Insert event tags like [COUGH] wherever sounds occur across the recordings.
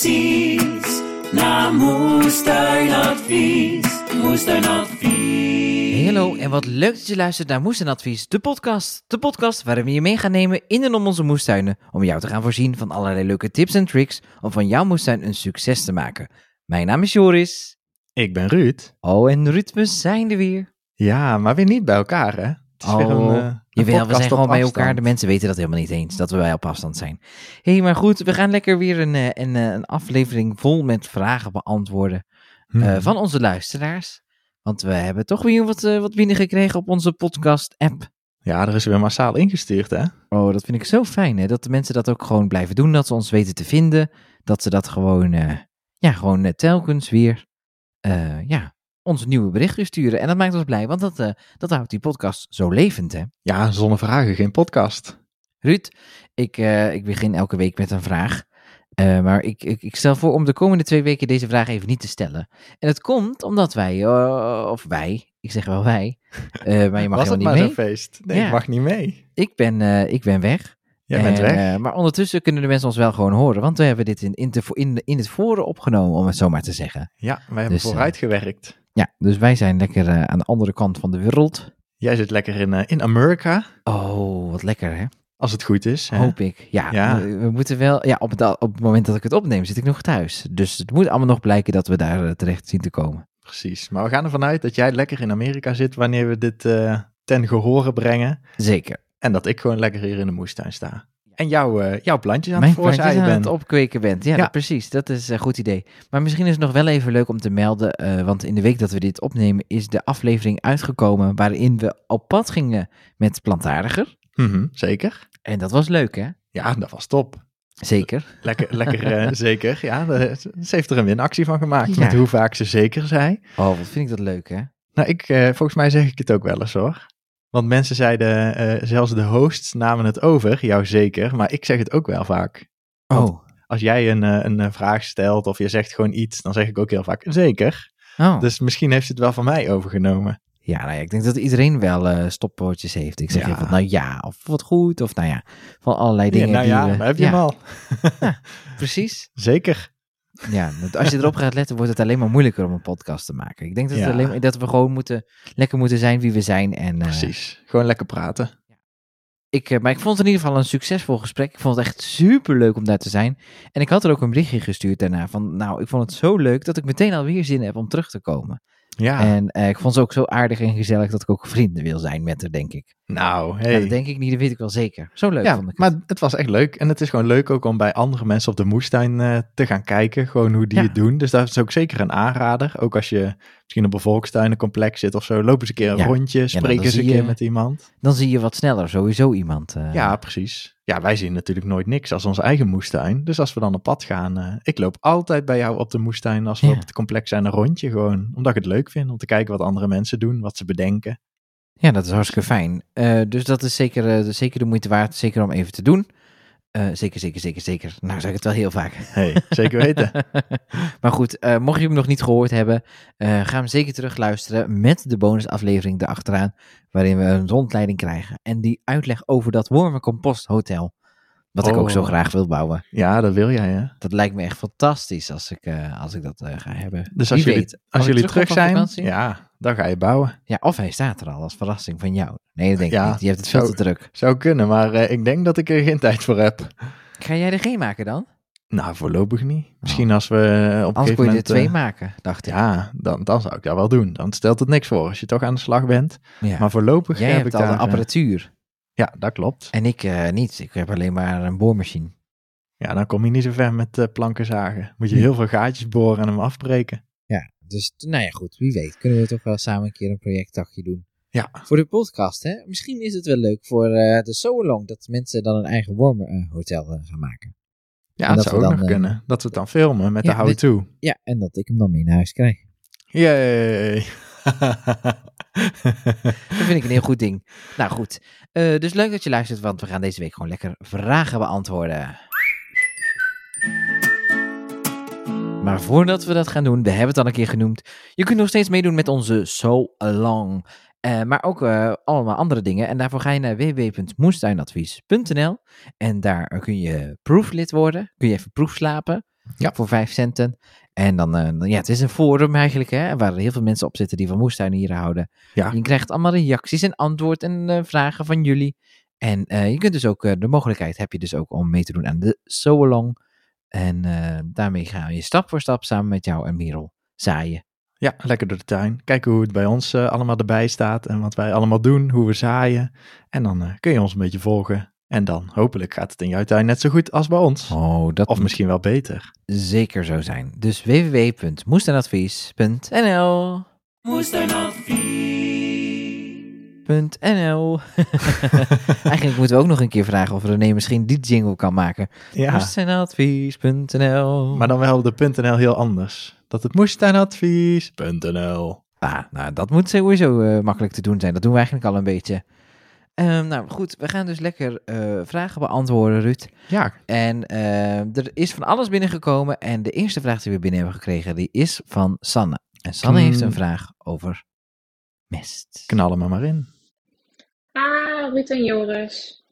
precies. Na Moestuinadvies, Moestuinadvies. Hey, hallo en wat leuk dat je luistert naar Moestuinadvies, de podcast. De podcast waarin we je mee gaan nemen in en om onze moestuinen. Om jou te gaan voorzien van allerlei leuke tips en tricks om van jouw moestuin een succes te maken. Mijn naam is Joris. Ik ben Ruud. Oh, en Ruud, we zijn er weer. Ja, maar weer niet bij elkaar, hè? Het is oh, weer een, eh, jawel, we zijn gewoon bij elkaar. De mensen weten dat helemaal niet eens, dat we op afstand zijn. Hé, hey, maar goed, we gaan lekker weer een, eh, een, eh, een aflevering vol met vragen beantwoorden Hmm. van onze luisteraars. Want we hebben toch weer wat, eh, wat binnengekregen op onze podcast-app. Ja, er is weer massaal ingestuurd, hè? Oh, dat vind ik zo fijn, hè? Dat de mensen dat ook gewoon blijven doen, dat ze ons weten te vinden. Dat ze dat gewoon, ja, gewoon telkens weer, ja, ons nieuwe berichtjes sturen. En dat maakt ons blij, want dat, eh, dat houdt die podcast zo levend, hè? Ja, zonder vragen geen podcast. Ruud, ik, eh, ik begin elke week met een vraag. Eh, maar ik, ik, ik stel voor om de komende twee weken deze vraag even niet te stellen. En het komt omdat wij, of wij, ik zeg wel wij, maar je mag Was helemaal het niet maar mee. zo'n feest? Nee, Ja. ik mag niet mee. Ik ben, ik ben weg. Jij bent En, weg. eh, maar ondertussen kunnen de mensen ons wel gewoon horen, want we hebben dit in, in, te, in, in het forum opgenomen, om het zo maar te zeggen. ja, wij hebben dus, eh, vooruit gewerkt. Ja, dus wij zijn lekker eh, aan de andere kant van de wereld. Jij zit lekker in, in Amerika, Oh, wat lekker hè? als het goed is. Hè? Hoop ik. Ja, Ja. We, we moeten wel. Ja, op het, op het moment dat ik het opneem, zit ik nog thuis. Dus het moet allemaal nog blijken dat we daar terecht zien te komen. Precies. Maar we gaan ervan uit dat jij lekker in Amerika zit wanneer we dit ten gehore brengen. Zeker. En dat ik gewoon lekker hier in de moestuin sta. En jouw, eh, jouw plantjes aan het voorzaaien aan ben. het opkweken bent. Ja, Ja. dat- precies. Dat is een goed idee. Maar misschien is het nog wel even leuk om te melden. eh, want in de week dat we dit opnemen, is de aflevering uitgekomen. waarin we op pad gingen met plantaardiger. Mhm, zeker. En dat was leuk, hè? Ja, dat was top. Zeker. Lekker, lekker eh, [LAUGHS] zeker. Ja, de- ze heeft er een winactie van gemaakt. Ja. Met hoe vaak ze zeker zei. Oh, wat vind ik dat leuk, hè? Nou, ik, volgens mij zeg ik het ook wel eens hoor. Want mensen zeiden, eh, zelfs de hosts namen het over, jou zeker, maar ik zeg het ook wel vaak. Want- Oh. Als jij een, eh, een eh, vraag stelt of je zegt gewoon iets, dan zeg ik ook heel vaak zeker. oh. Dus misschien heeft ze het wel van mij overgenomen. Ja, nou ja, ik denk dat iedereen wel stopwoordjes heeft. Ik zeg Ja. even, nou ja, of wat goed, of nou ja, van allerlei Ja, dingen nou die ja, we... daar heb je ja, hem al. Precies. [LAUGHS] Zeker. [LAUGHS] Ja, als je erop gaat letten, wordt het alleen maar moeilijker om een podcast te maken. Ik denk dat, het Ja. alleen, dat we gewoon moeten, lekker moeten zijn wie we zijn. En, eh, Precies. Gewoon lekker praten. ik, eh, maar ik vond het in ieder geval een succesvol gesprek. Ik vond het echt super leuk om daar te zijn. En ik had er ook een berichtje gestuurd daarna van, nou, ik vond het zo leuk dat ik meteen alweer zin heb om terug te komen. Ja, En eh, ik vond ze ook zo aardig en gezellig dat ik ook vrienden wil zijn met haar, denk ik. nou, Ja, dat denk ik niet, dat weet ik wel zeker. Zo leuk Ja, vond ik het. maar het was echt leuk. En het is gewoon leuk ook om bij andere mensen op de moestuin eh, te gaan kijken. Gewoon hoe die Ja. het doen. Dus dat is ook zeker een aanrader. Ook als je misschien op een volkstuinencomplex zit of zo. Loop eens een keer een Ja. rondje. eens zie een keer je- met iemand. Dan zie je wat sneller sowieso iemand. eh, Ja, precies. Ja, wij zien natuurlijk nooit niks als onze eigen moestuin. Dus als we dan op pad gaan. eh, ik loop altijd bij jou op de moestuin als we Ja. op het complex zijn een rondje. Gewoon omdat ik het leuk vind om te kijken wat andere mensen doen. Wat ze bedenken. Ja, dat is hartstikke fijn. Eh, dus dat is zeker, zeker de moeite waard, zeker om even te doen. Eh, zeker, zeker, zeker, zeker. Nou, zeg ik het wel heel vaak. hey, zeker weten. [LAUGHS] maar goed, eh, mocht je hem nog niet gehoord hebben, eh, ga hem zeker terug luisteren met de bonusaflevering erachteraan, waarin we een rondleiding krijgen en die uitleg over dat wormencomposthotel, wat ik ook Oh. zo graag wil bouwen. Ja, dat wil jij hè. Dat lijkt me echt fantastisch als ik, eh, als ik dat eh, ga hebben. Dus als Wie jullie, weet, als jullie terug zijn, vakantie? ja, dan ga je bouwen. Ja, of hij staat er al als verrassing van jou. Nee, dat denk ik niet. Je hebt het veel te druk. Zou kunnen, maar eh, ik denk dat ik er geen tijd voor heb. Ga jij er geen maken dan? Nou, voorlopig niet. Misschien als we op een Anders kon je er twee maken, dacht ik. ja, dan, dan zou ik dat wel doen. Dan stelt het niks voor als je toch aan de slag bent. Ja. Maar voorlopig Jij heb hebt ik al daar... de apparatuur. Ja, dat klopt. En ik eh, niet. Ik heb alleen maar een boormachine. Ja, dan kom je niet zo ver met eh, planken zagen. Moet je Nee. heel veel gaatjes boren en hem afbreken. Ja, dus nou ja, goed. Wie weet. Kunnen we toch wel samen een keer een projectdagje doen. Ja. Voor de podcast, hè. Misschien is het wel leuk voor eh, de So Long dat mensen dan een eigen wormenhotel eh, gaan maken. Ja, En dat dat zou ook nog kunnen. Dat we het dan filmen met ja, de how-to. Ja, en dat ik hem dan mee naar huis krijg. Yay! [LAUGHS] Dat vind ik een heel goed ding. Nou goed. Eh, dus leuk dat je luistert, want we gaan deze week gewoon lekker vragen beantwoorden. Maar voordat we dat gaan doen, we hebben het al een keer genoemd. Je kunt nog steeds meedoen met onze So Along. Eh, maar ook eh, allemaal andere dingen. En daarvoor ga je naar www.moestuinadvies.nl. En daar kun je proeflid worden. Kun je even proefslapen. Ja. Voor 5 centen. En dan, eh, dan- ja, het is een forum eigenlijk, hè, waar heel veel mensen op zitten die van moestuinieren houden. Ja. Je krijgt allemaal reacties en antwoord en eh, vragen van jullie. En eh, je kunt dus ook, de mogelijkheid heb je dus ook om mee te doen aan de So-Along. En eh, daarmee ga je stap voor stap samen met jou en Merel zaaien. Ja, lekker door de tuin. Kijken hoe het bij ons allemaal erbij staat en wat wij allemaal doen, hoe we zaaien. En dan kun je ons een beetje volgen. En dan hopelijk gaat het in jouw tuin net zo goed als bij ons. Oh, dat Of misschien wel beter. zeker zo zijn. Dus www.moestuinadvies.nl Moestuinadvies. .nl [LAUGHS] Eigenlijk moeten we ook nog een keer vragen of René misschien die jingle kan maken. Ja, Moestuinadvies.nl maar dan wel de .nl heel anders. Dat het moestuinadvies.nl. Ah, nou, dat moet sowieso eh, makkelijk te doen zijn. Dat doen we eigenlijk al een beetje. Ehm, nou goed, we gaan dus lekker eh, vragen beantwoorden, Ruud. Ja, En eh, er is van alles binnengekomen. En de eerste vraag die we binnen hebben gekregen, die is van Sanne. En Sanne heeft een vraag over mest. knal hem er maar in. Ah, Ruud en Joris.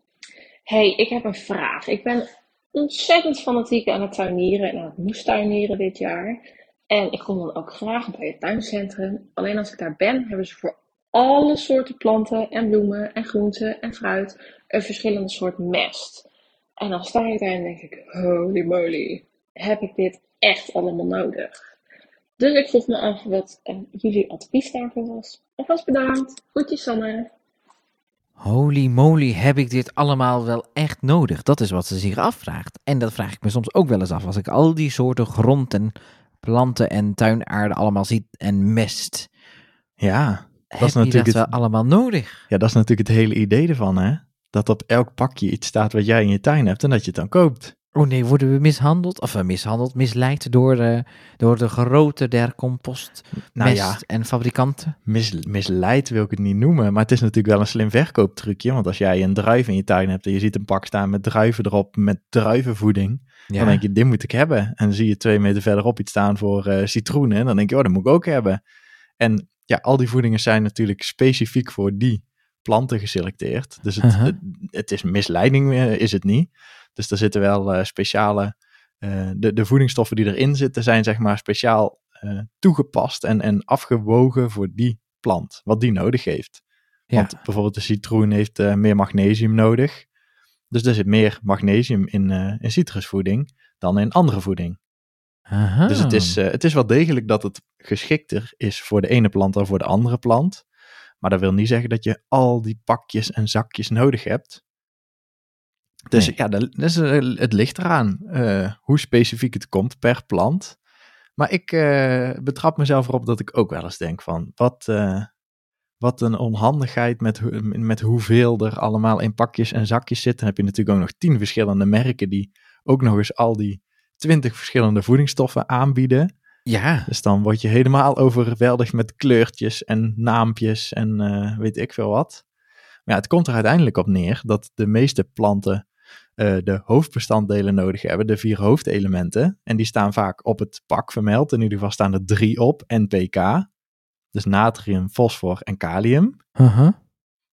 Hey, ik heb een vraag. Ik ben ontzettend fanatiek aan het tuinieren en aan het moestuinieren dit jaar. En ik kom dan ook graag bij het tuincentrum. Alleen als ik daar ben, hebben ze voor alle soorten planten en bloemen en groenten en fruit een verschillende soort mest. En dan sta ik daar en denk ik, holy moly, heb ik dit echt allemaal nodig? Dus ik vroeg me af wat eh, jullie advies daarvoor was. Alvast bedankt. Groetjes Sanne. Holy moly, heb ik dit allemaal wel echt nodig? Dat is wat ze zich afvraagt. En dat vraag ik me soms ook wel eens af. Als ik al die soorten grond en planten en tuinaarde allemaal zie en mest. Ja, heb is natuurlijk dat het- allemaal nodig? ja, dat is natuurlijk het hele idee ervan, hè? Dat op elk pakje iets staat wat jij in je tuin hebt en dat je het dan koopt. Oh nee, worden we mishandeld? Of eh, mishandeld, misleid door de, door de grote der compost, Nou ja, en fabrikanten? mis, misleid wil ik het niet noemen, maar het is natuurlijk wel een slim verkooptrucje. Want als jij een druif in je tuin hebt en je ziet een pak staan met druiven erop, met druivenvoeding, Ja. dan denk je, dit moet ik hebben. En dan zie je twee meter verderop iets staan voor eh, citroenen, en dan denk je, oh, dat moet ik ook hebben. En ja, al die voedingen zijn natuurlijk specifiek voor die planten geselecteerd. Dus het, Uh-huh. het, het is misleiding, eh, is het niet. Dus er zitten wel eh, speciale, eh, de, de voedingsstoffen die erin zitten zijn zeg maar speciaal toegepast en, en afgewogen voor die plant, wat die nodig heeft. Ja. Want bijvoorbeeld de citroen heeft meer magnesium nodig. Dus er zit meer magnesium in, in citrusvoeding dan in andere voeding. Aha. Dus het is, eh, het is wel degelijk dat het geschikter is voor de ene plant dan voor de andere plant. Maar dat wil niet zeggen dat je al die pakjes en zakjes nodig hebt. Dus Nee. ja, dat, is, eh, het ligt eraan eh, hoe specifiek het komt per plant. Maar ik betrap mezelf erop dat ik ook wel eens denk van, wat, wat een onhandigheid met, met hoeveel er allemaal in pakjes en zakjes zit. Dan heb je natuurlijk ook nog tien verschillende merken die ook nog eens al die twintig verschillende voedingsstoffen aanbieden. Ja, Dus dan word je helemaal overweldigd met kleurtjes en naampjes en eh, weet ik veel wat. Maar ja, het komt er uiteindelijk op neer dat de meeste planten eh, de hoofdbestanddelen nodig hebben, de vier hoofdelementen. En die staan vaak op het pak vermeld. In ieder geval staan er drie op, NPK. Dus natrium, fosfor en kalium. uh-huh.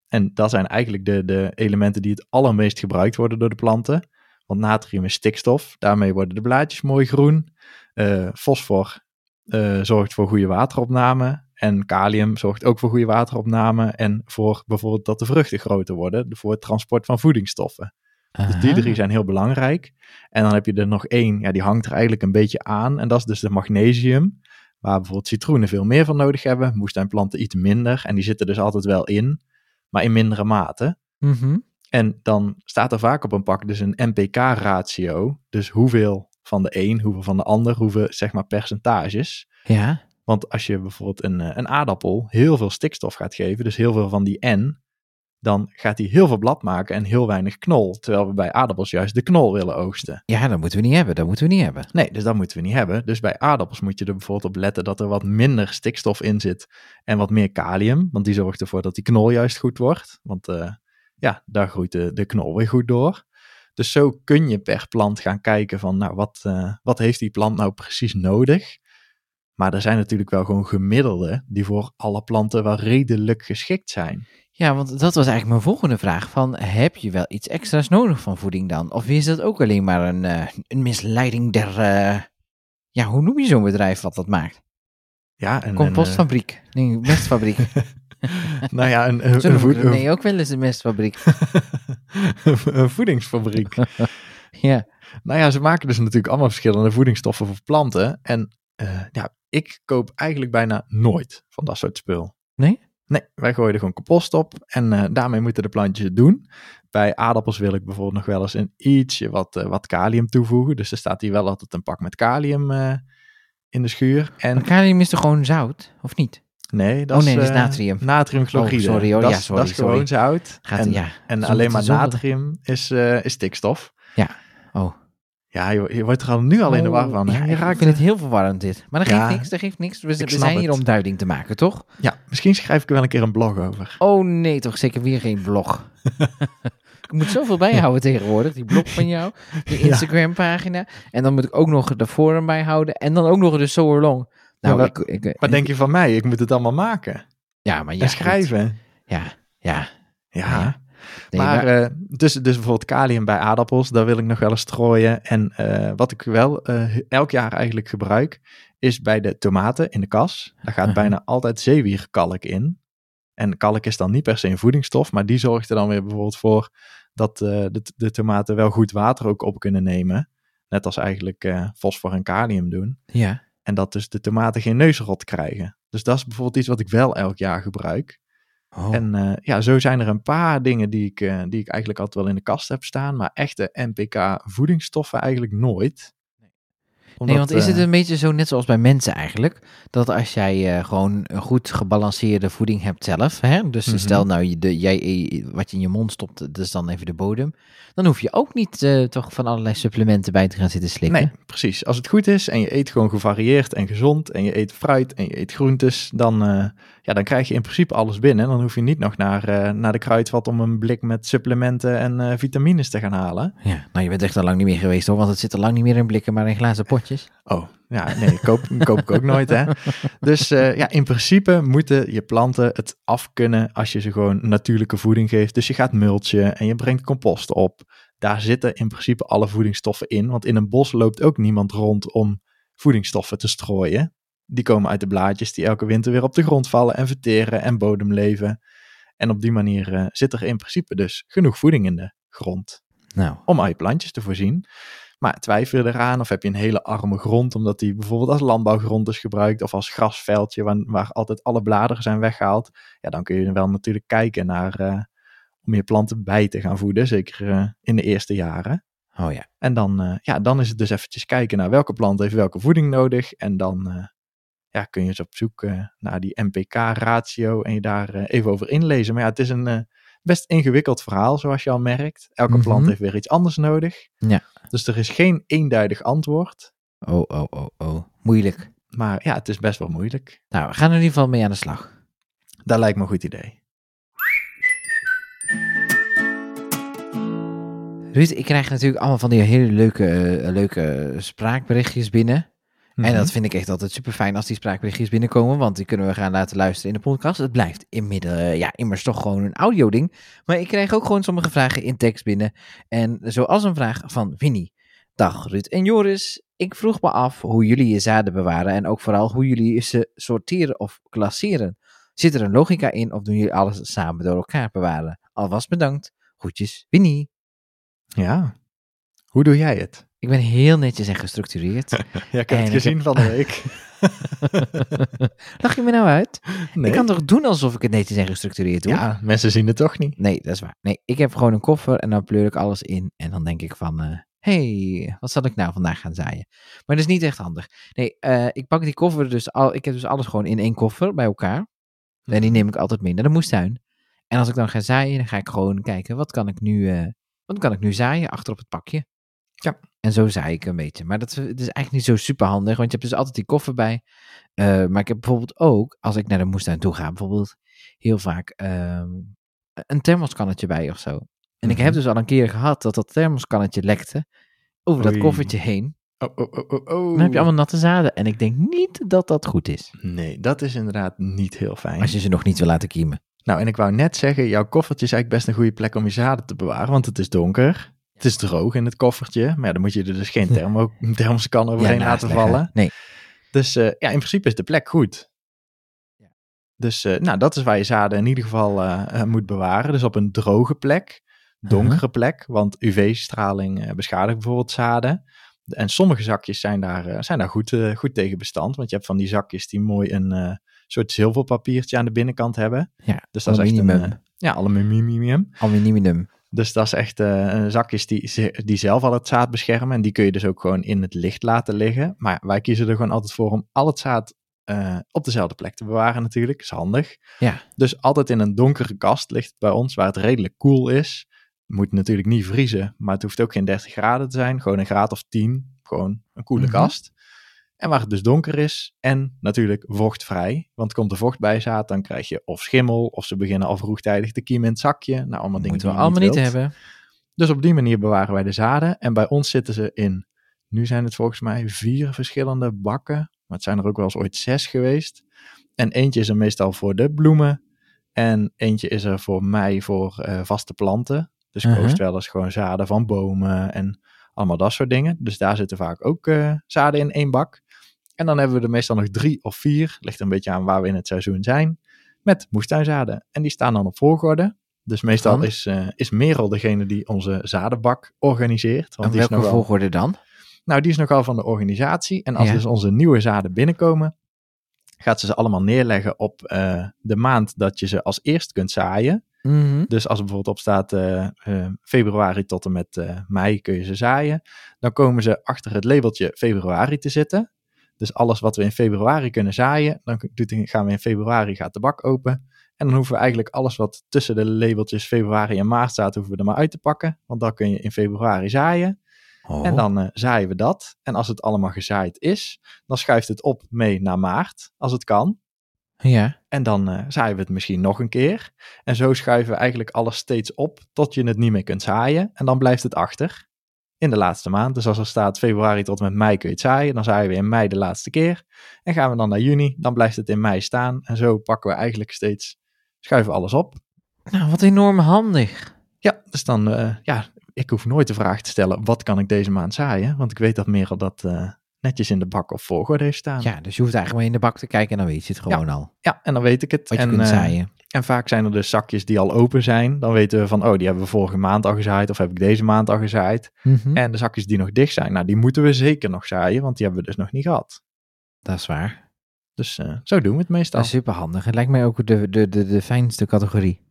En dat zijn eigenlijk de, de elementen die het allermeest gebruikt worden door de planten. Want natrium is stikstof, daarmee worden de blaadjes mooi groen. Eh, fosfor eh, zorgt voor goede wateropname. En kalium zorgt ook voor goede wateropname. En voor bijvoorbeeld dat de vruchten groter worden, voor het transport van voedingsstoffen. Dus die drie zijn heel belangrijk. En dan heb je er nog één, ja, die hangt er eigenlijk een beetje aan. En dat is dus de magnesium. Waar bijvoorbeeld citroenen veel meer van nodig hebben. Moestuinplanten iets minder. En die zitten dus altijd wel in, maar in mindere mate. Mhm. En dan staat er vaak op een pak dus een NPK-ratio. Dus hoeveel van de een, hoeveel van de ander, hoeveel zeg maar percentages. Ja, Want als je bijvoorbeeld een, eh, een aardappel heel veel stikstof gaat geven, dus heel veel van die N, dan gaat hij heel veel blad maken en heel weinig knol. Terwijl we bij aardappels juist de knol willen oogsten. ja, dat moeten we niet hebben. Dat moeten we niet hebben. Nee, dus dat moeten we niet hebben. Dus bij aardappels moet je er bijvoorbeeld op letten dat er wat minder stikstof in zit en wat meer kalium. Want die zorgt ervoor dat die knol juist goed wordt. Want eh, ja, daar groeit de, de knol weer goed door. Dus zo kun je per plant gaan kijken van, nou, wat, eh, wat heeft die plant nou precies nodig? Maar er zijn natuurlijk wel gewoon gemiddelden die voor alle planten wel redelijk geschikt zijn. Ja, want dat was eigenlijk mijn volgende vraag. Van, heb je wel iets extra's nodig van voeding dan? Of is dat ook alleen maar een, eh, een misleiding der... eh, ja, hoe noem je zo'n bedrijf wat dat maakt? Ja, en, en, Compostfabriek. Nee, mestfabriek. [LAUGHS] [LAUGHS] nou ja, een, een, voed-. Nee, ook wel eens een mestfabriek. [LAUGHS] een voedingsfabriek. [LAUGHS] ja. Nou ja, ze maken dus natuurlijk allemaal verschillende voedingsstoffen voor planten. En eh, ja, ik koop eigenlijk bijna nooit van dat soort spul. Nee? Nee, wij gooien er gewoon compost op en eh, daarmee moeten de plantjes het doen. Bij aardappels wil ik bijvoorbeeld nog wel eens een ietsje wat, eh, wat kalium toevoegen. Dus er staat hier wel altijd een pak met kalium in de schuur. En Maar kalium is toch gewoon zout? Of niet? Nee, dat Oh, nee, is, dat is eh, natrium. Natriumchloride. Oh, sorry hoor. Dat, Ja, is- sorry, dat is sorry. gewoon zout. Gaat, en ja. en alleen maar natrium is, eh, is stikstof. Ja. Oh. Ja, je, je wordt er al nu al in de war van. hè? Ja, Je ik raakt vind het heel verwarrend dit. Maar dat geeft Ja, niks, dat geeft niks. We, we ik zijn hier het. om duiding te maken, toch? Ja, misschien schrijf ik er wel een keer een blog over. Oh nee, toch zeker weer geen blog. [LAUGHS] ik moet zoveel bijhouden tegenwoordig. Die blog van jou, die. [LAUGHS] Instagram pagina. En dan moet ik ook nog de forum bijhouden. En dan ook nog de So Long. Nou, Ja, ik, ik, Wat denk je van mij? Ik moet het allemaal maken Ja, maar ja, goed. schrijven. Ja, ja. Ja. Nee, maar maar- eh, dus, dus bijvoorbeeld kalium bij aardappels, daar wil ik nog wel eens strooien. En eh, wat ik wel eh, elk jaar eigenlijk gebruik, is bij de tomaten in de kas. Daar gaat Mhm. bijna altijd zeewierkalk in. En kalk is dan niet per se een voedingsstof, maar die zorgt er dan weer bijvoorbeeld voor dat de, de tomaten wel goed water ook op kunnen nemen. Net als eigenlijk fosfor en kalium doen. ja. En dat dus de tomaten geen neusrot krijgen. Dus dat is bijvoorbeeld iets wat ik wel elk jaar gebruik. Oh. En eh, ja, zo zijn er een paar dingen die ik, eh, die ik eigenlijk altijd wel in de kast heb staan. Maar echte NPK voedingsstoffen eigenlijk nooit. Nee, want is het eh, een beetje zo, net zoals bij mensen eigenlijk, dat als jij eh, gewoon een goed gebalanceerde voeding hebt zelf, hè, dus Mhm. stel nou je de, jij, eh, wat je in je mond stopt, dat is dan even de bodem, dan hoef je ook niet eh, toch van allerlei supplementen bij te gaan zitten slikken. Nee, precies. Als het goed is en je eet gewoon gevarieerd en gezond en je eet fruit en je eet groentes, dan, ja, dan krijg je in principe alles binnen. Dan hoef je niet nog naar, eh, naar de kruidvat om een blik met supplementen en eh, vitamines te gaan halen. Ja, nou je bent echt al lang niet meer geweest hoor, want het zit al lang niet meer in blikken, maar in glazen potjes. Oh, ja, nee, koop, koop ik ook nooit, hè. Dus eh, ja, in principe moeten je planten het afkunnen als je ze gewoon natuurlijke voeding geeft. Dus je gaat mulchen en je brengt compost op. Daar zitten in principe alle voedingsstoffen in, want in een bos loopt ook niemand rond om voedingsstoffen te strooien. Die komen uit de blaadjes die elke winter weer op de grond vallen en verteren en bodemleven. En op die manier eh, zit er in principe dus genoeg voeding in de grond Nou, om al je plantjes te voorzien. Maar twijfel je eraan of heb je een hele arme grond, omdat die bijvoorbeeld als landbouwgrond is gebruikt of als grasveldje waar, waar altijd alle bladeren zijn weggehaald. Ja, dan kun je wel natuurlijk kijken naar eh, om je planten bij te gaan voeden, zeker eh, in de eerste jaren. oh ja. En dan, ja, dan is het dus eventjes kijken naar welke plant heeft welke voeding nodig. En dan ja, kun je eens op zoek eh, naar die NPK-ratio en je daar eh, even over inlezen. Maar ja, het is een eh, best ingewikkeld verhaal, zoals je al merkt. Elke plant Mhm. heeft weer iets anders nodig. Ja. Dus er is geen eenduidig antwoord. Oh, oh, oh, oh. Moeilijk. Maar ja, het is best wel moeilijk. Nou, we gaan er in ieder geval mee aan de slag. Dat lijkt me een goed idee. Ruud, ik krijg natuurlijk allemaal van die hele leuke, leuke spraakberichtjes binnen. En Mhm. dat vind ik echt altijd super fijn als die spraakberichtjes binnenkomen, want die kunnen we gaan laten luisteren in de podcast. Het blijft inmiddels, ja, immers toch gewoon een audio-ding. Maar ik krijg ook gewoon sommige vragen in tekst binnen. En zoals een vraag van Winnie. Dag Ruud en Joris. Ik vroeg me af hoe jullie je zaden bewaren en ook vooral hoe jullie ze sorteren of klasseren. Zit er een logica in of doen jullie alles samen door elkaar bewaren? Alvast bedankt. Groetjes, Winnie. Ja. Hoe doe jij het? Ik ben heel netjes en gestructureerd. [LAUGHS] Ja, ik heb het gezien van de week. [LAUGHS] Lach je me nou uit? Nee. Ik kan toch doen alsof ik het netjes en gestructureerd doe? Ja, mensen zien het toch niet. Nee, dat is waar. Nee, ik heb gewoon een koffer en dan pleur ik alles in. En dan denk ik van, eh hey, wat zal ik nou vandaag gaan zaaien? Maar dat is niet echt handig. Nee, eh, ik pak die koffer dus al. Ik heb dus alles gewoon in één koffer bij elkaar. En die neem ik altijd mee naar de moestuin. En als ik dan ga zaaien, dan ga ik gewoon kijken, wat kan ik nu, eh, wat kan ik nu zaaien achter op het pakje? Ja. En zo zaai ik een beetje. Maar dat is, het is eigenlijk niet zo super handig, want je hebt dus altijd die koffer bij. Eh, maar ik heb bijvoorbeeld ook, als ik naar de moestuin toe ga, bijvoorbeeld heel vaak ehm, een thermoskannetje bij of zo. En ik Mhm. heb dus al een keer gehad dat dat thermoskannetje lekte over dat koffertje heen. Oh, oh, oh, oh, oh. Dan heb je allemaal natte zaden. En ik denk niet dat dat goed is. Nee, dat is inderdaad niet heel fijn. Als je ze nog niet wil laten kiemen. Nou, en ik wou net zeggen, jouw koffertje is eigenlijk best een goede plek om je zaden te bewaren, want het is donker. Het is droog in het koffertje, maar ja, dan moet je er dus geen [LAUGHS] thermo thermoskan overheen naast laten leggen. vallen. Nee. Dus eh, ja, in principe is de plek goed. Ja. Dus eh, nou, dat is waar je zaden in ieder geval eh, moet bewaren. Dus op een droge plek, donkere Uh-huh. plek, want UV-straling beschadigt bijvoorbeeld zaden. En sommige zakjes zijn daar, zijn daar goed, goed tegen bestand, want je hebt van die zakjes die mooi een soort zilverpapiertje aan de binnenkant hebben. Ja, Dus dat is echt een, aluminium. ja, aluminium. Aluminium. Dus dat is echt eh, zakjes die, die zelf al het zaad beschermen. En die kun je dus ook gewoon in het licht laten liggen. Maar wij kiezen er gewoon altijd voor om al het zaad eh, op dezelfde plek te bewaren natuurlijk. is handig. Ja. Dus altijd in een donkere kast ligt het bij ons, waar het redelijk koel is. Moet natuurlijk niet vriezen, maar het hoeft ook geen 30 graden te zijn. Gewoon een graad of 10. Gewoon een koele Mhm. kast. En waar het dus donker is en natuurlijk vochtvrij. Want komt er vocht bij zaad, dan krijg je of schimmel, of ze beginnen al vroegtijdig te kiemen in het zakje. Nou, allemaal dingen Moeten we die allemaal niet wilt. hebben. Dus op die manier bewaren wij de zaden. En bij ons zitten ze in, nu zijn het volgens mij vier verschillende bakken. Maar het zijn er ook wel eens ooit zes geweest. En eentje is er meestal voor de bloemen. En eentje is er voor mij voor eh, vaste planten. Dus ik oost wel eens gewoon zaden van bomen en allemaal dat soort dingen. Dus daar zitten vaak ook eh, zaden in één bak. En dan hebben we er meestal nog drie of vier. Ligt een beetje aan waar we in het seizoen zijn. Met moestuinzaden. En die staan dan op volgorde. Dus meestal Van? is, eh, is Merel degene die onze zadenbak organiseert. Want En die is welke nogal, volgorde dan? nou, die is nogal van de organisatie. En als Ja. dus onze nieuwe zaden binnenkomen, gaat ze ze allemaal neerleggen op eh, de maand dat je ze als eerst kunt zaaien. Mhm. Dus als er bijvoorbeeld op staat eh, februari tot en met mei kun je ze zaaien. Dan komen ze achter het labeltje februari te zitten. Dus alles wat we in februari kunnen zaaien, dan gaan we in februari gaat de bak open. En dan hoeven we eigenlijk alles wat tussen de labeltjes februari en maart staat, hoeven we er maar uit te pakken. Want dan kun je in februari zaaien. Oh. En dan eh, zaaien we dat. En als het allemaal gezaaid is, dan schuift het op mee naar maart, als het kan. Ja. En dan eh, zaaien we het misschien nog een keer. En zo schuiven we eigenlijk alles steeds op tot je het niet meer kunt zaaien. En dan blijft het achter in de laatste maand. Dus als er staat februari tot en met mei kun je het zaaien, dan zaaien we in mei de laatste keer. En gaan we dan naar juni, dan blijft het in mei staan. En zo pakken we eigenlijk steeds, schuiven alles op. Nou, wat enorm handig. Ja, dus dan, eh, ja, ik hoef nooit de vraag te stellen, wat kan ik deze maand zaaien? Want ik weet dat Merel dat eh, netjes in de bak op volgorde heeft staan. Ja, dus je hoeft eigenlijk maar in de bak te kijken en dan weet je het gewoon al. Ja, en dan weet ik het. Wat je en, kunt eh, zaaien. En vaak zijn er dus zakjes die al open zijn. Dan weten we van, oh, die hebben we vorige maand al gezaaid. Of heb ik deze maand al gezaaid. Mhm. En de zakjes die nog dicht zijn, nou, die moeten we zeker nog zaaien. Want die hebben we dus nog niet gehad. Dat is waar. Dus eh, zo doen we het meestal. Dat is super handig. Het lijkt mij ook de, de, de, de fijnste categorie.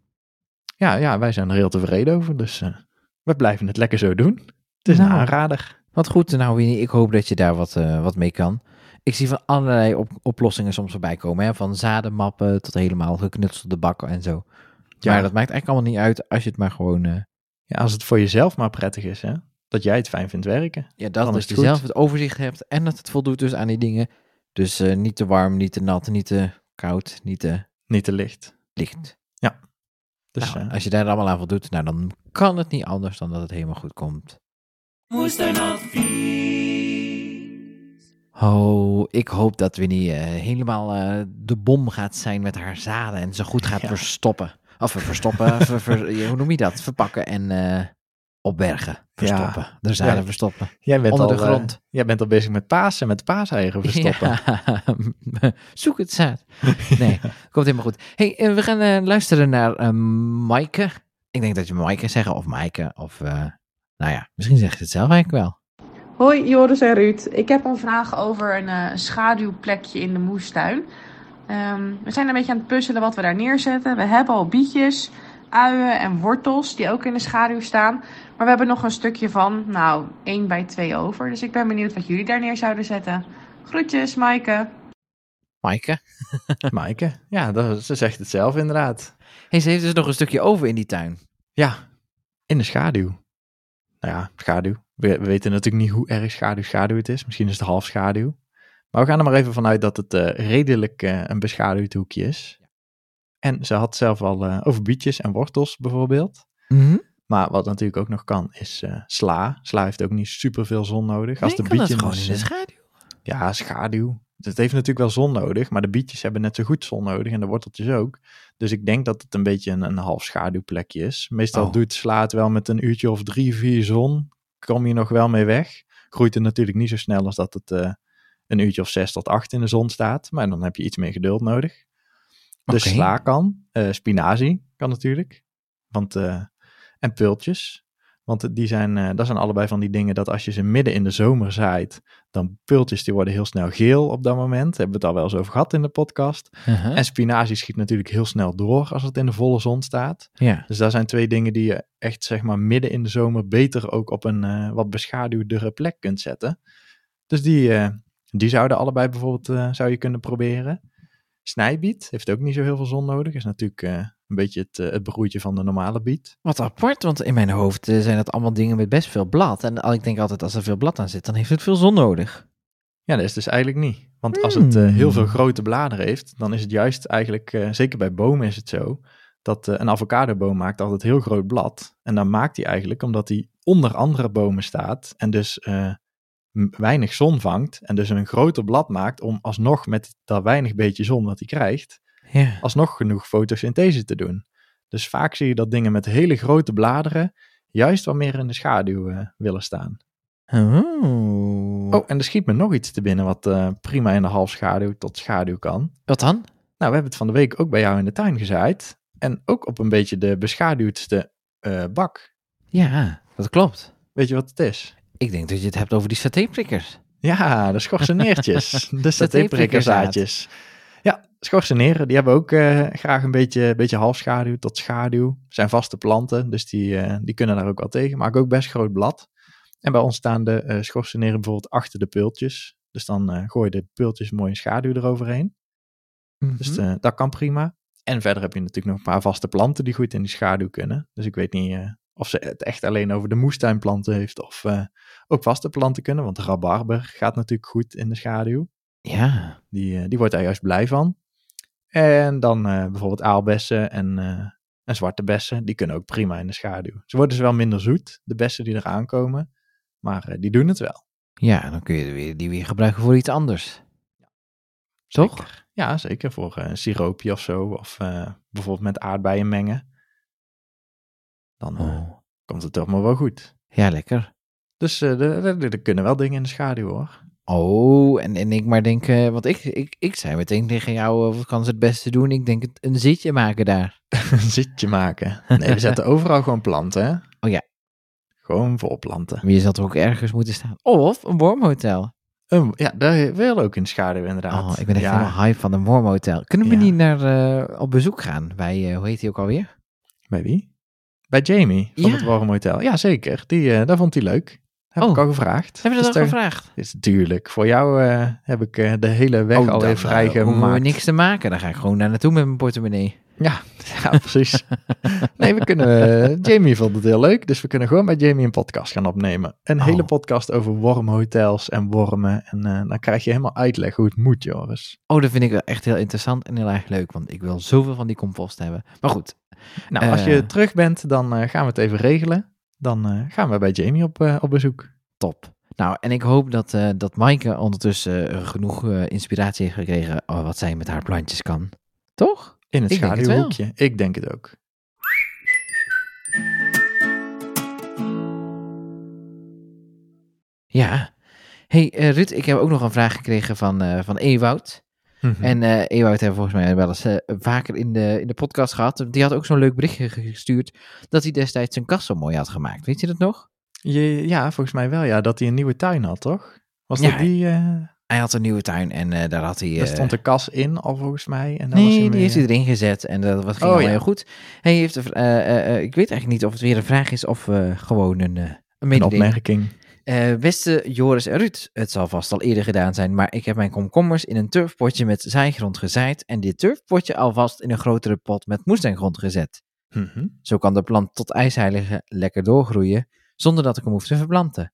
Ja, ja, wij zijn er heel tevreden over. Dus eh, we blijven het lekker zo doen. Het is Nou. een aanrader. Wat goed, nou Winnie, ik hoop dat je daar wat, eh, wat mee kan. Ik zie van allerlei op- oplossingen soms voorbij komen. Hè? Van zadenmappen tot helemaal geknutselde bakken en zo. Ja. Maar dat maakt eigenlijk allemaal niet uit als je het maar gewoon... eh, Ja, als het voor jezelf maar prettig is, hè. Dat jij het fijn vindt werken. ja, dat, Dan is dat het je goed. zelf het overzicht hebt en dat het voldoet dus aan die dingen. Dus eh, niet te warm, niet te nat, niet te koud, niet te Niet te licht. licht. Dus Nou, eh, als je daar allemaal aan voldoet, nou, dan kan het niet anders dan dat het helemaal goed komt. Oh, ik hoop dat Winnie eh, helemaal eh, de bom gaat zijn met haar zaden en ze goed gaat Ja. verstoppen. Of verstoppen, [LAUGHS] ver- ver- ja, hoe noem je dat? Verpakken en eh, opbergen. Verstoppen. De zaden Ja. verstoppen. jij, bent onder al, de grond. jij bent al bezig met Pasen, met paaseieren verstoppen. [LAUGHS] Zoek het zaad. Nee, komt helemaal goed. hey, we gaan luisteren naar Maaike. Ik denk dat je Maaike zeggen of Maaike of... nou ja, misschien zeg je het zelf eigenlijk wel. Hoi Joris en Ruud. Ik heb een vraag over een eh, schaduwplekje in de moestuin. Ehm, we zijn een beetje aan het puzzelen wat we daar neerzetten. We hebben al bietjes, uien en wortels die ook in de schaduw staan. Maar we hebben nog een stukje van, nou, 1 bij 2 over. Dus ik ben benieuwd wat jullie daar neer zouden zetten. Groetjes, Maaike. Maaike. [LAUGHS] Maaike, ja, dat, ze zegt het zelf inderdaad. hey, ze heeft dus nog een stukje over in die tuin. Ja, in de schaduw. Nou ja, schaduw. We, we weten natuurlijk niet hoe erg schaduw schaduw het is. Misschien is het half schaduw. Maar we gaan er maar even vanuit dat het eh, redelijk eh, een beschaduwd hoekje is. En ze had zelf al eh, over bietjes en wortels bijvoorbeeld. Mhm. Maar wat natuurlijk ook nog kan, is sla. Sla heeft ook niet superveel zon nodig. Als de kan dat bietje gewoon in de schaduw. Ja, schaduw. Het heeft natuurlijk wel zon nodig, maar de bietjes hebben net zo goed zon nodig en de worteltjes ook. Dus ik denk dat het een beetje een, een half schaduwplekje is. Meestal Oh. doet sla het wel met een uurtje of drie, vier zon. Kom je nog wel mee weg. Groeit het natuurlijk niet zo snel als dat het eh, een uurtje of zes tot acht in de zon staat. Maar dan heb je iets meer geduld nodig. Dus sla kan. Eh, spinazie kan natuurlijk. Want, eh, en pultjes. Want die zijn, eh, dat zijn allebei van die dingen dat als je ze midden in de zomer zaait, dan pultjes die worden heel snel geel op dat moment. Daar hebben we het al wel eens over gehad in de podcast. Uh-huh. En spinazie schiet natuurlijk heel snel door als het in de volle zon staat. Ja. Dus daar zijn twee dingen die je echt zeg maar midden in de zomer beter ook op een eh, wat beschaduwdere plek kunt zetten. Dus die, eh, die zouden allebei bijvoorbeeld zou je kunnen proberen. Snijbiet heeft ook niet zo heel veel zon nodig. Is natuurlijk een beetje het, eh, het broertje van de normale biet. Wat apart, want in mijn hoofd eh, zijn dat allemaal dingen met best veel blad. En ik denk altijd, als er veel blad aan zit, dan heeft het veel zon nodig. Ja, dat is dus eigenlijk niet. Want als het eh, Hmm. heel veel grote bladeren heeft, dan is het juist eigenlijk, eh, zeker bij bomen is het zo, dat eh, een avocadoboom maakt altijd heel groot blad. En dan maakt hij eigenlijk, omdat hij onder andere bomen staat en dus eh, weinig zon vangt en dus een groter blad maakt om alsnog met dat weinig beetje zon wat hij krijgt, Ja. alsnog genoeg fotosynthese te doen. Dus vaak zie je dat dingen met hele grote bladeren juist wat meer in de schaduw eh, willen staan. Oh. Oh, en er schiet me nog iets te binnen wat eh, prima in de halfschaduw tot schaduw kan. Wat dan? Nou, we hebben het van de week ook bij jou in de tuin gezaaid. En ook op een beetje de beschaduwdste eh, bak. Ja, dat klopt. Weet je wat het is? Ik denk dat je het hebt over die satéprikkers. Ja, de schorseneertjes. [LAUGHS] de Satéprikkerzaad. satéprikkerzaadjes. Schorseneren, die hebben ook eh, graag een beetje, beetje halfschaduw tot schaduw. Zijn vaste planten, dus die, eh, die kunnen daar ook wel tegen. Maken ook best groot blad. En bij ons staan de eh schorseneren bijvoorbeeld achter de pultjes. Dus dan eh gooi je de pultjes mooi schaduw eroverheen. Dus Mhm. dat kan prima. En verder heb je natuurlijk nog een paar vaste planten die goed in die schaduw kunnen. Dus ik weet niet of ze het echt alleen over de moestuinplanten heeft of ook vaste planten kunnen. Want de rabarber gaat natuurlijk goed in de schaduw. Ja. Die, die wordt daar juist blij van. En dan eh, bijvoorbeeld aalbessen en, eh, en zwarte bessen, die kunnen ook prima in de schaduw. Ze worden dus wel minder zoet, de bessen die eraan komen. Maar eh, die doen het wel. Ja, dan kun je weer, die weer gebruiken voor iets anders. Toch? Zeker. Ja, zeker. Voor een siroopje of zo. Of bijvoorbeeld met aardbeien mengen. Dan Oh. komt het toch maar wel goed. Ja, lekker. Dus er kunnen wel dingen in de schaduw hoor. Oh, en, en ik maar denk, eh, want ik, ik, ik zei meteen tegen jou, eh, wat kan ze het beste doen? Ik denk het, een zitje maken daar. [LAUGHS] een zitje maken. Nee, we zetten overal gewoon planten. Hè? Oh ja. Gewoon vol planten. Maar je toch ook ergens moeten staan. Of een wormhotel. Een- ja, daar wil ook in schaduw inderdaad. Oh, ik ben echt ja, helemaal hype van een wormhotel. Kunnen we Ja. niet naar, eh, op bezoek gaan bij, hoe heet hij ook alweer? Bij wie? Bij Jamie van Ja. het Warm Hotel. Ja, zeker. Die, eh dat vond hij leuk. Heb Oh. ik al gevraagd. We Dus dat al daar- gevraagd? Is tuurlijk. Voor jou eh, heb ik eh, de hele weg Oh, alweer dan, eh, vrijgemaakt. we niks te maken. Dan ga ik gewoon daar naartoe met mijn portemonnee. Ja, [LAUGHS] ja, precies. [LAUGHS] nee, we kunnen. Jamie vond het heel leuk, dus we kunnen gewoon bij Jamie een podcast gaan opnemen. Een Oh. hele podcast over wormhotels en wormen. En dan krijg je helemaal uitleg hoe het moet, Joris. Oh, dat vind ik wel echt heel interessant en heel erg leuk. Want ik wil zoveel van die compost hebben. Maar goed, Nou, als je terug bent, dan gaan we het even regelen. Dan eh, gaan we bij Jamie op, eh, op bezoek. top. Nou, en ik hoop dat, eh dat Maaike ondertussen genoeg inspiratie heeft gekregen oh, wat zij met haar plantjes kan. Toch? In het Ik schaduwhoekje. Ik denk het ook. Ja. hey, Ruud, ik heb ook nog een vraag gekregen van, van Ewoud. Mhm. En eh Ewout hebben volgens mij wel eens eh, vaker in de, in de podcast gehad. Die had ook zo'n leuk berichtje gestuurd dat hij destijds zijn kast zo mooi had gemaakt. Weet je dat nog? Je, ja, volgens mij wel, ja. Dat hij een nieuwe tuin had, toch? Was Ja, dat die... eh, Hij had een nieuwe tuin en daar had hij... daar stond de kas in al, volgens mij. En dan was Nee, hij die heeft mee, hij erin gezet en dat was, ging Oh, ja. heel goed. Hij heeft, ik weet eigenlijk niet of het weer een vraag is of gewoon een, een Een opmerking. Eh, beste Joris en Ruud, het zal vast al eerder gedaan zijn, maar ik heb mijn komkommers in een turfpotje met zaaigrond gezaaid en dit turfpotje alvast in een grotere pot met moestuingrond gezet. Mhm. Zo kan de plant tot ijsheilige lekker doorgroeien, zonder dat ik hem hoef te verplanten.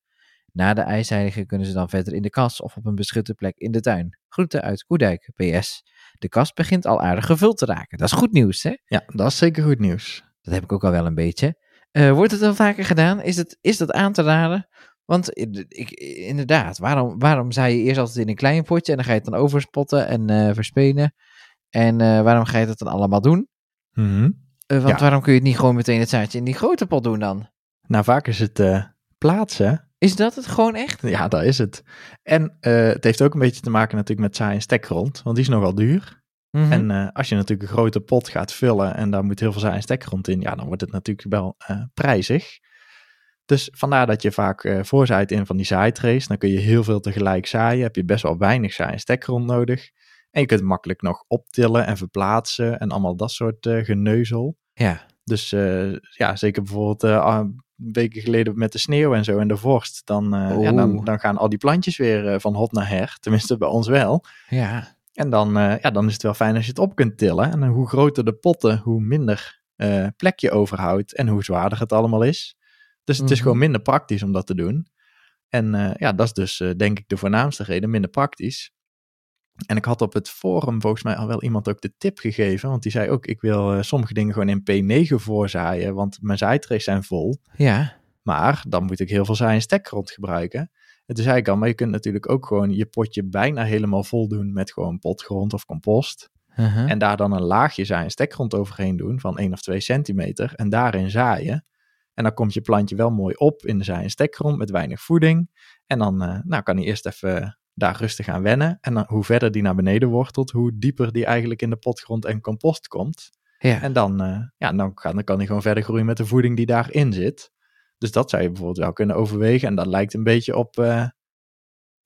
Na de ijsheilige kunnen ze dan verder in de kas of op een beschutte plek in de tuin. Groeten uit Koedijk, PS. De kas begint al aardig gevuld te raken. Dat is goed nieuws, hè? Ja, dat is zeker goed nieuws. Dat heb ik ook al wel een beetje. Eh, wordt het wel vaker gedaan? Is, het, is dat aan te raden? Want i- ik, inderdaad, waarom, waarom zaai je eerst altijd in een klein potje en dan ga je het dan overspotten en eh, verspenen? En eh, waarom ga je dat dan allemaal doen? Mhm. Eh, want Ja. waarom kun je het niet gewoon meteen het zaadje in die grote pot doen dan? Nou, vaak is het eh, plaatsen. Is dat het gewoon echt? Ja, daar is het. En eh, het heeft ook een beetje te maken natuurlijk met zaai en stekgrond, want die is nogal duur. Mhm. En eh, als je natuurlijk een grote pot gaat vullen en daar moet heel veel zaai en stekgrond in, ja, dan wordt het natuurlijk wel eh, prijzig. Dus vandaar dat je vaak eh voorzaait in van die zaaitrays. Dan kun je heel veel tegelijk zaaien. Heb je best wel weinig zaai en stekgrond nodig. En je kunt makkelijk nog optillen en verplaatsen en allemaal dat soort eh, geneuzel. ja. Dus eh, ja, zeker bijvoorbeeld ah, weken geleden met de sneeuw en zo en de vorst. Dan, ja, dan, dan gaan al die plantjes weer van hot naar her. Tenminste bij ons wel. Ja. En dan, ja, dan is het wel fijn als je het op kunt tillen. En hoe groter de potten, hoe minder plek je overhoudt en hoe zwaarder het allemaal is. Dus het is Mhm. gewoon minder praktisch om dat te doen. En eh, ja, dat is dus eh, denk ik de voornaamste reden, minder praktisch. En ik had op het forum volgens mij al wel iemand ook de tip gegeven. Want die zei ook, ik wil eh, sommige dingen gewoon in P9 voorzaaien, want mijn zaaitrays zijn vol. Ja. Maar dan moet ik heel veel zaai en stekgrond gebruiken. En toen zei ik al, maar je kunt natuurlijk ook gewoon je potje bijna helemaal vol doen met gewoon potgrond of compost. Uh-huh. En daar dan een laagje zaai en stekgrond overheen doen van 1 of 2 centimeter. En daarin zaaien. En dan komt je plantje wel mooi op in en stekgrond met weinig voeding. En dan eh, nou, kan hij eerst even daar rustig aan wennen. En dan, hoe verder die naar beneden wortelt, hoe dieper die eigenlijk in de potgrond en compost komt. ja. En dan, eh, ja, dan, kan, dan kan hij gewoon verder groeien met de voeding die daarin zit. Dus dat zou je bijvoorbeeld wel kunnen overwegen. En dat lijkt een beetje op... eh,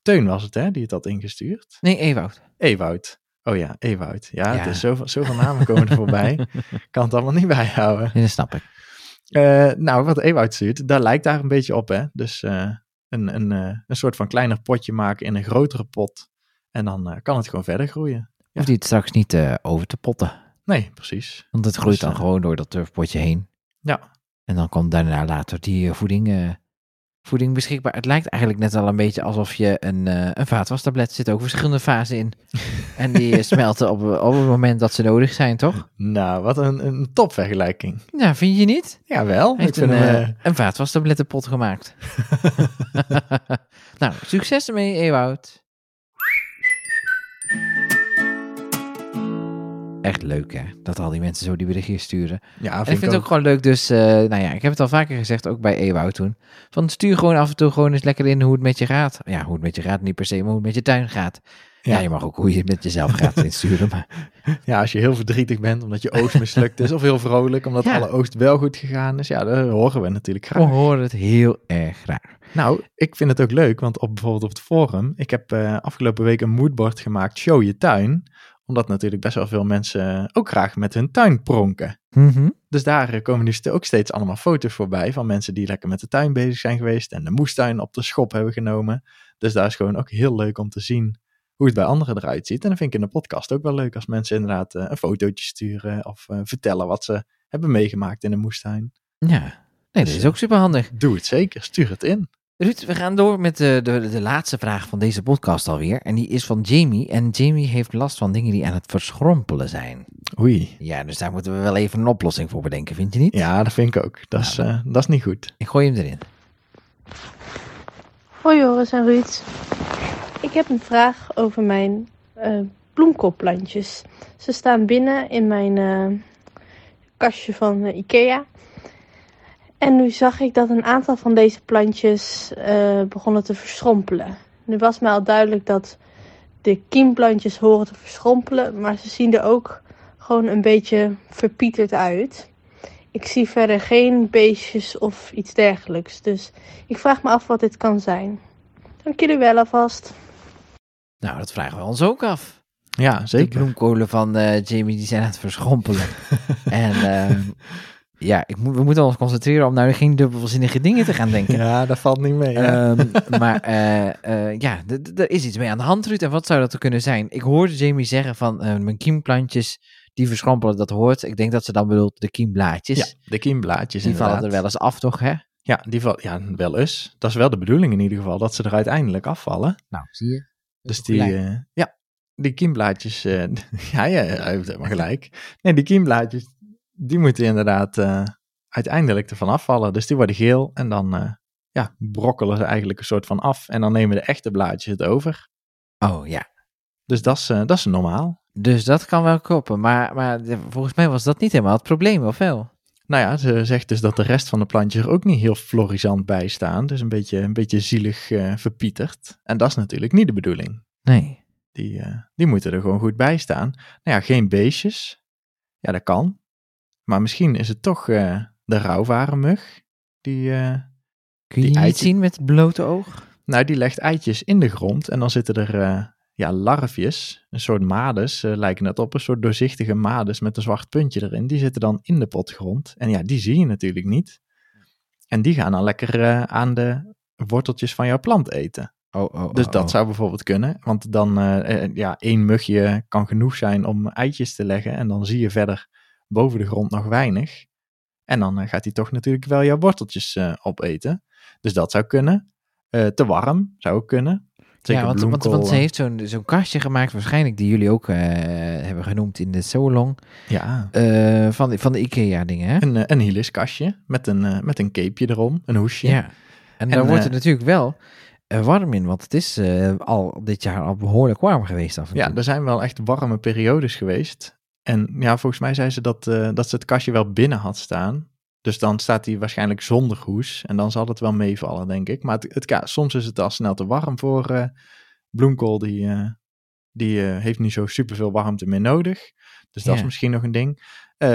Teun was het, hè, die het had ingestuurd. Nee, Ewout. Ewoud. Oh ja, Ewoud. Ja, Ja. het is zoveel, zoveel namen komen er voorbij. [LAUGHS] kan het allemaal niet bijhouden. Ja, dat snap ik. Eh, nou, wat Ewoud stuurt, daar lijkt daar een beetje op, hè. Dus eh, een, een, eh, een soort van kleiner potje maken in een grotere pot. En dan kan het gewoon verder groeien. Hoeft hij het straks niet over te potten. Nee, precies. Want het groeit Dus, dan gewoon door dat turfpotje heen. Ja. En dan komt daarna later die voeding, voeding beschikbaar. Het lijkt eigenlijk net al een beetje alsof je een, een vaatwastablet zit ook verschillende fasen in. [LAUGHS] en die eh, smelten op, op het moment dat ze nodig zijn, toch? Nou, wat een, een topvergelijking. Ja, vind je niet? Jawel. Hij heeft ik vind een, hem, eh, eh, een vaatwastablettenpot gemaakt. [LAUGHS] nou, succes ermee, Ewout. Echt leuk, hè? Dat al die mensen zo die berichtjes sturen. ja, En ik vind vind het ook gewoon leuk, dus, nou ja, ik heb het al vaker gezegd, ook bij Ewout toen. Van stuur gewoon af en toe gewoon eens lekker in hoe het met je gaat. Ja, hoe het met je gaat, niet per se, maar hoe het met je tuin gaat. Ja, Ja. je mag ook hoe je het met jezelf gaat [LAUGHS] insturen. Maar Ja, als je heel verdrietig bent omdat je oogst mislukt is, of heel vrolijk omdat Ja. alle oogst wel goed gegaan is, ja, dat horen we natuurlijk graag. we horen het heel erg graag. Nou, ik vind het ook leuk, want op, bijvoorbeeld op het forum, ik heb eh, afgelopen week een moodboard gemaakt, Show je tuin. Omdat natuurlijk best wel veel mensen ook graag met hun tuin pronken. Mhm. Dus daar eh, komen nu st- ook steeds allemaal foto's voorbij van mensen die lekker met de tuin bezig zijn geweest en de moestuin op de schop hebben genomen. Dus daar is gewoon ook heel leuk om te zien hoe het bij anderen eruit ziet. En dan vind ik in de podcast ook wel leuk als mensen inderdaad eh, een fotootje sturen of eh, vertellen wat ze hebben meegemaakt in de moestuin. Ja, nee, dat is ook super handig. Doe het zeker, stuur het in. Ruud, we gaan door met de, de, de laatste vraag van deze podcast alweer. En die is van Jamie. En Jamie heeft last van dingen die aan het verschrompelen zijn. Oei. Ja, dus daar moeten we wel even een oplossing voor bedenken, vind je niet? Ja, dat vind ik ook. Dat is, eh, dat is niet goed. Ik gooi hem erin. Hoi Joris en Ruud. Ik heb een vraag over mijn bloemkoolplantjes. Ze staan binnen in mijn eh, kastje van eh, Ikea. En nu zag ik dat een aantal van deze plantjes begonnen te verschrompelen. Nu was mij al duidelijk dat de kiemplantjes horen te verschrompelen, maar ze zien er ook gewoon een beetje verpieterd uit. Ik zie verder geen beestjes of iets dergelijks, dus ik vraag me af wat dit kan zijn. Dank jullie wel alvast. Nou, dat vragen we ons ook af. Ja, De zeker. bloemkolen van eh, Jamie die zijn aan het verschrompelen. [LAUGHS] en ehm, ja, ik moet, we moeten ons concentreren om nou geen dubbelzinnige dingen te gaan denken. Ja, dat valt niet mee. Ehm, maar eh, eh, ja, er is iets mee aan de hand, Ruud. En wat zou dat er kunnen zijn? Ik hoorde Jamie zeggen van mijn kiemplantjes die verschrompelen, dat hoort. Ik denk dat ze dan bedoelt de kiemblaadjes. ja, de kiemblaadjes die vallen er wel eens af, toch? Hè? Ja, die val, ja, wel eens. Dat is wel de bedoeling in ieder geval, dat ze er uiteindelijk afvallen. Nou, zie je. Dus die, eh, ja, die kiemblaadjes, eh, [LAUGHS] ja, ja, hij heeft helemaal gelijk. Nee, die kiemblaadjes, die moeten inderdaad eh, uiteindelijk ervan afvallen. Dus die worden geel en dan ja, brokkelen ze eigenlijk een soort van af. En dan nemen de echte blaadjes het over. Oh ja. Dus dat is, dat is normaal. Dus dat kan wel kloppen. Maar, maar volgens mij was dat niet helemaal het probleem, of wel? Nou ja, ze zegt dus dat de rest van de plantjes er ook niet heel florisant bij staan. Dus een beetje, een beetje zielig eh, verpieterd. En dat is natuurlijk niet de bedoeling. Nee. Die, eh, die moeten er gewoon goed bij staan. Nou ja, geen beestjes. Ja, dat kan. Maar misschien is het toch eh, de rouwvarenmug. Die, Kun je Die niet eitje- zien met het blote oog? nou, die legt eitjes in de grond. En dan zitten er ja, larfjes, een soort mades, eh, lijken het op. Een soort doorzichtige mades met een zwart puntje erin. Die zitten dan in de potgrond. En ja, die zie je natuurlijk niet. En die gaan dan lekker eh, aan de worteltjes van jouw plant eten. Oh, oh, Dus oh, dat oh. zou bijvoorbeeld kunnen. Want dan, eh, ja, één mugje kan genoeg zijn om eitjes te leggen. En dan zie je verder boven de grond nog weinig. En dan gaat hij toch natuurlijk wel jouw worteltjes opeten. Dus dat zou kunnen. Te warm zou ook kunnen. Zeker ja, want, want, ze eh, heeft zo'n zo'n kastje gemaakt, waarschijnlijk die jullie ook eh, hebben genoemd in de Solong, Ja, eh, van, de- van de IKEA-dingen, hè? een, een hiliskastje met een, eh, met een capeje erom, een hoesje. Ja. En daar En, wordt eh, het natuurlijk wel warm in, want het is al dit jaar al behoorlijk warm geweest af en Ja, toe. er zijn wel echt warme periodes geweest. En ja, volgens mij zei ze dat, dat ze het kastje wel binnen had staan. Dus dan staat hij waarschijnlijk zonder hoes. En dan zal het wel meevallen, denk ik. Maar het, het, ja, soms is het al snel te warm voor eh, bloemkool. Die, eh, die eh, heeft niet zo superveel warmte meer nodig. Dus dat Ja. is misschien nog een ding.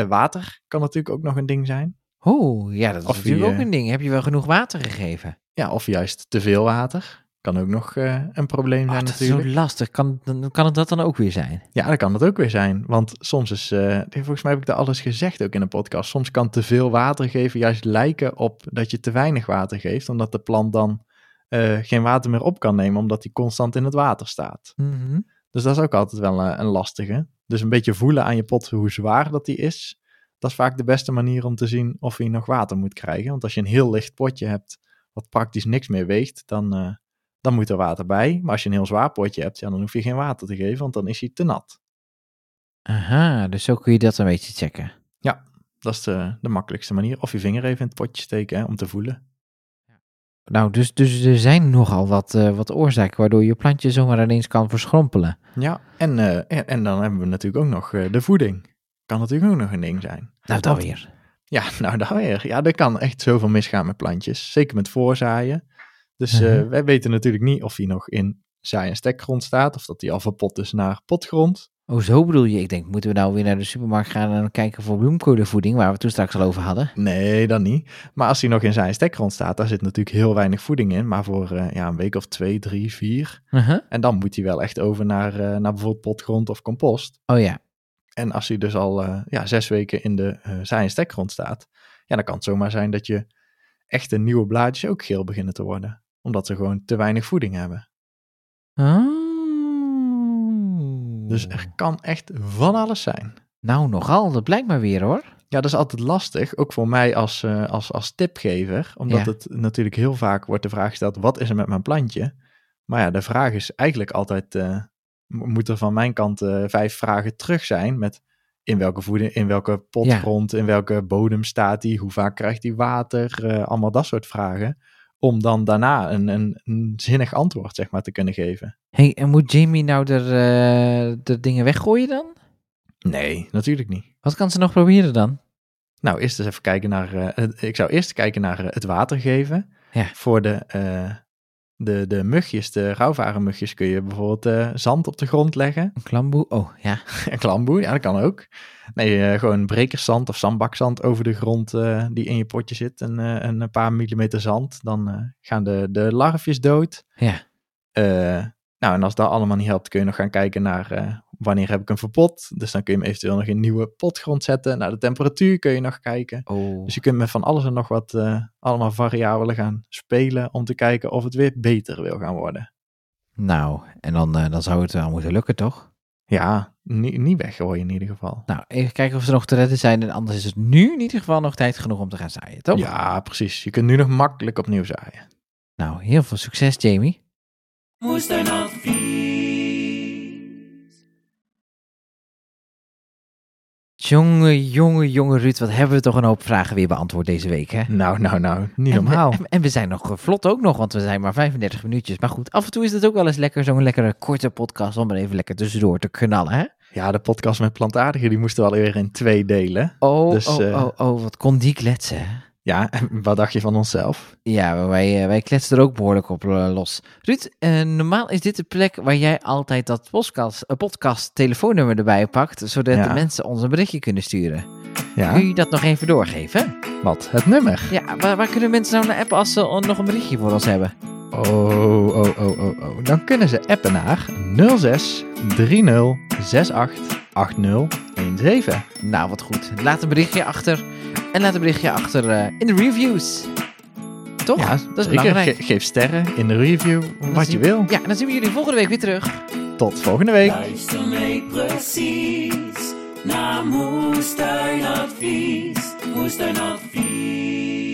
Water kan natuurlijk ook nog een ding zijn. Oeh, ja, dat is Of natuurlijk ook een ding. Heb je wel genoeg water gegeven? Ja, of juist te veel water. Kan ook nog eh, een probleem Oh, zijn dat is natuurlijk. zo lastig. Kan, dan kan het dat dan ook weer zijn? Ja, dat kan het ook weer zijn. Want soms is, eh, volgens mij heb ik dat alles gezegd ook in een podcast. Soms kan te veel water geven juist lijken op dat je te weinig water geeft. Omdat de plant dan eh, geen water meer op kan nemen, omdat die constant in het water staat. Mhm. Dus dat is ook altijd wel eh, een lastige. Dus een beetje voelen aan je pot hoe zwaar dat die is. Dat is vaak de beste manier om te zien of hij nog water moet krijgen. Want als je een heel licht potje hebt, wat praktisch niks meer weegt, dan, dan moet er water bij. Maar als je een heel zwaar potje hebt, ja, dan hoef je geen water te geven, want dan is hij te nat. Aha, dus zo kun je dat een beetje checken. Dat is de, de makkelijkste manier. Of je vinger even in het potje steken hè, om te voelen. Nou, dus, dus er zijn nogal wat, eh, wat oorzaken waardoor je plantje zomaar ineens kan verschrompelen. Ja, en, eh, en, en dan hebben we natuurlijk ook nog eh, de voeding. Kan natuurlijk ook nog een ding zijn. Nou, Want- weer. Ja, [LAUGHS] nou daar weer. Ja, er kan echt zoveel misgaan met plantjes. Zeker met voorzaaien. Dus eh, Mhm. wij weten natuurlijk niet of hij nog in zaai- en stekgrond staat. Of dat hij al verpot is naar potgrond. Oh, zo bedoel je. Ik denk, moeten we nou weer naar de supermarkt gaan en kijken voor bloemkolenvoeding, waar we toen straks al over hadden? Nee, dan niet. Maar als hij nog in en stekgrond staat, daar zit natuurlijk heel weinig voeding in. Maar voor eh, ja, een week of twee, drie, vier. Uh-huh. En dan moet hij wel echt over naar, eh, naar bijvoorbeeld potgrond of compost. Oh ja. En als hij dus al eh, ja, zes weken in de eh en stekgrond staat, ja, dan kan het zomaar zijn dat je echte nieuwe blaadjes ook geel beginnen te worden. Omdat ze gewoon te weinig voeding hebben. Oh. Dus er kan echt van alles zijn. Nou, nogal. Dat blijkt maar weer hoor. Ja, dat is altijd lastig, ook voor mij als, eh, als, als tipgever. Omdat Ja. het natuurlijk heel vaak wordt de vraag gesteld, wat is er met mijn plantje? Maar ja, de vraag is eigenlijk altijd, mo- moet er van mijn kant eh, vijf vragen terug zijn met in welke voeding, in welke potgrond, in welke bodem staat hij, hoe vaak krijgt hij water, allemaal dat soort vragen. Om dan daarna een, een, een zinnig antwoord, zeg maar, te kunnen geven. hey, en moet Jamie nou de, eh, de dingen weggooien dan? Nee, natuurlijk niet. Wat kan ze nog proberen dan? Nou, eerst eens even kijken naar. eh, ik zou eerst kijken naar eh, het water geven. Ja. Voor de, de, de mugjes, de rouwvarenmugjes, kun je bijvoorbeeld eh, zand op de grond leggen. Een klamboe? Oh, ja. [LAUGHS] En klamboe, ja, dat kan ook. Nee, eh, gewoon brekerszand of zandbakzand over de grond eh, die in je potje zit. En een paar millimeter zand. Dan gaan de, de larfjes dood. Ja. Nou, en als dat allemaal niet helpt, kun je nog gaan kijken naar wanneer heb ik hem verpot. Dus dan kun je hem eventueel nog in een nieuwe potgrond zetten. Naar de temperatuur kun je nog kijken. Oh. Dus je kunt met van alles en nog wat eh, allemaal variabelen gaan spelen om te kijken of het weer beter wil gaan worden. Nou, en dan, eh, dan zou het wel moeten lukken, toch? Ja, niet, niet weggooien in ieder geval. Nou, even kijken of ze nog te redden zijn. En anders is het nu in ieder geval nog tijd genoeg om te gaan zaaien, toch? Ja, precies. Je kunt nu nog makkelijk opnieuw zaaien. Nou, heel veel succes, Jamie. Jongen, jongen, jongen Ruud, wat hebben we toch een hoop vragen weer beantwoord deze week, hè? Nou, nou, nou, niet En we, normaal. en, en we zijn nog eh, vlot ook nog, want we zijn maar 35 minuutjes. Maar goed, af en toe is het ook wel eens lekker, zo'n lekkere korte podcast om er even lekker tussendoor te knallen, hè? Ja, de podcast met plantaardigen, die moesten wel weer in twee delen. Oh, Dus, oh, eh, oh, oh, wat kon die kletsen, hè? Ja, en wat dacht je van onszelf? Ja, wij, eh, wij kletsen er ook behoorlijk op eh, los. Ruud, eh, normaal is dit de plek waar jij altijd dat podcast, podcast telefoonnummer erbij pakt, zodat Ja. de mensen ons een berichtje kunnen sturen. Ja, Kun je dat nog even doorgeven? wat? Het nummer? Ja, waar, waar kunnen mensen nou naar appen als ze nog een berichtje voor ons hebben? Oh, oh, oh, oh, oh. Dan kunnen ze appen naar 06 30 68 80 17. Nou, wat goed. Laat een berichtje achter. En laat een berichtje achter eh, in de reviews. Toch? Ja, dat is zeker. belangrijk. Ge- geef sterren in de review, wat je wil. Ja, en dan zien we jullie volgende week weer terug. Tot volgende week. Luister mee precies naar Moestuinadvies. Moestuinadvies.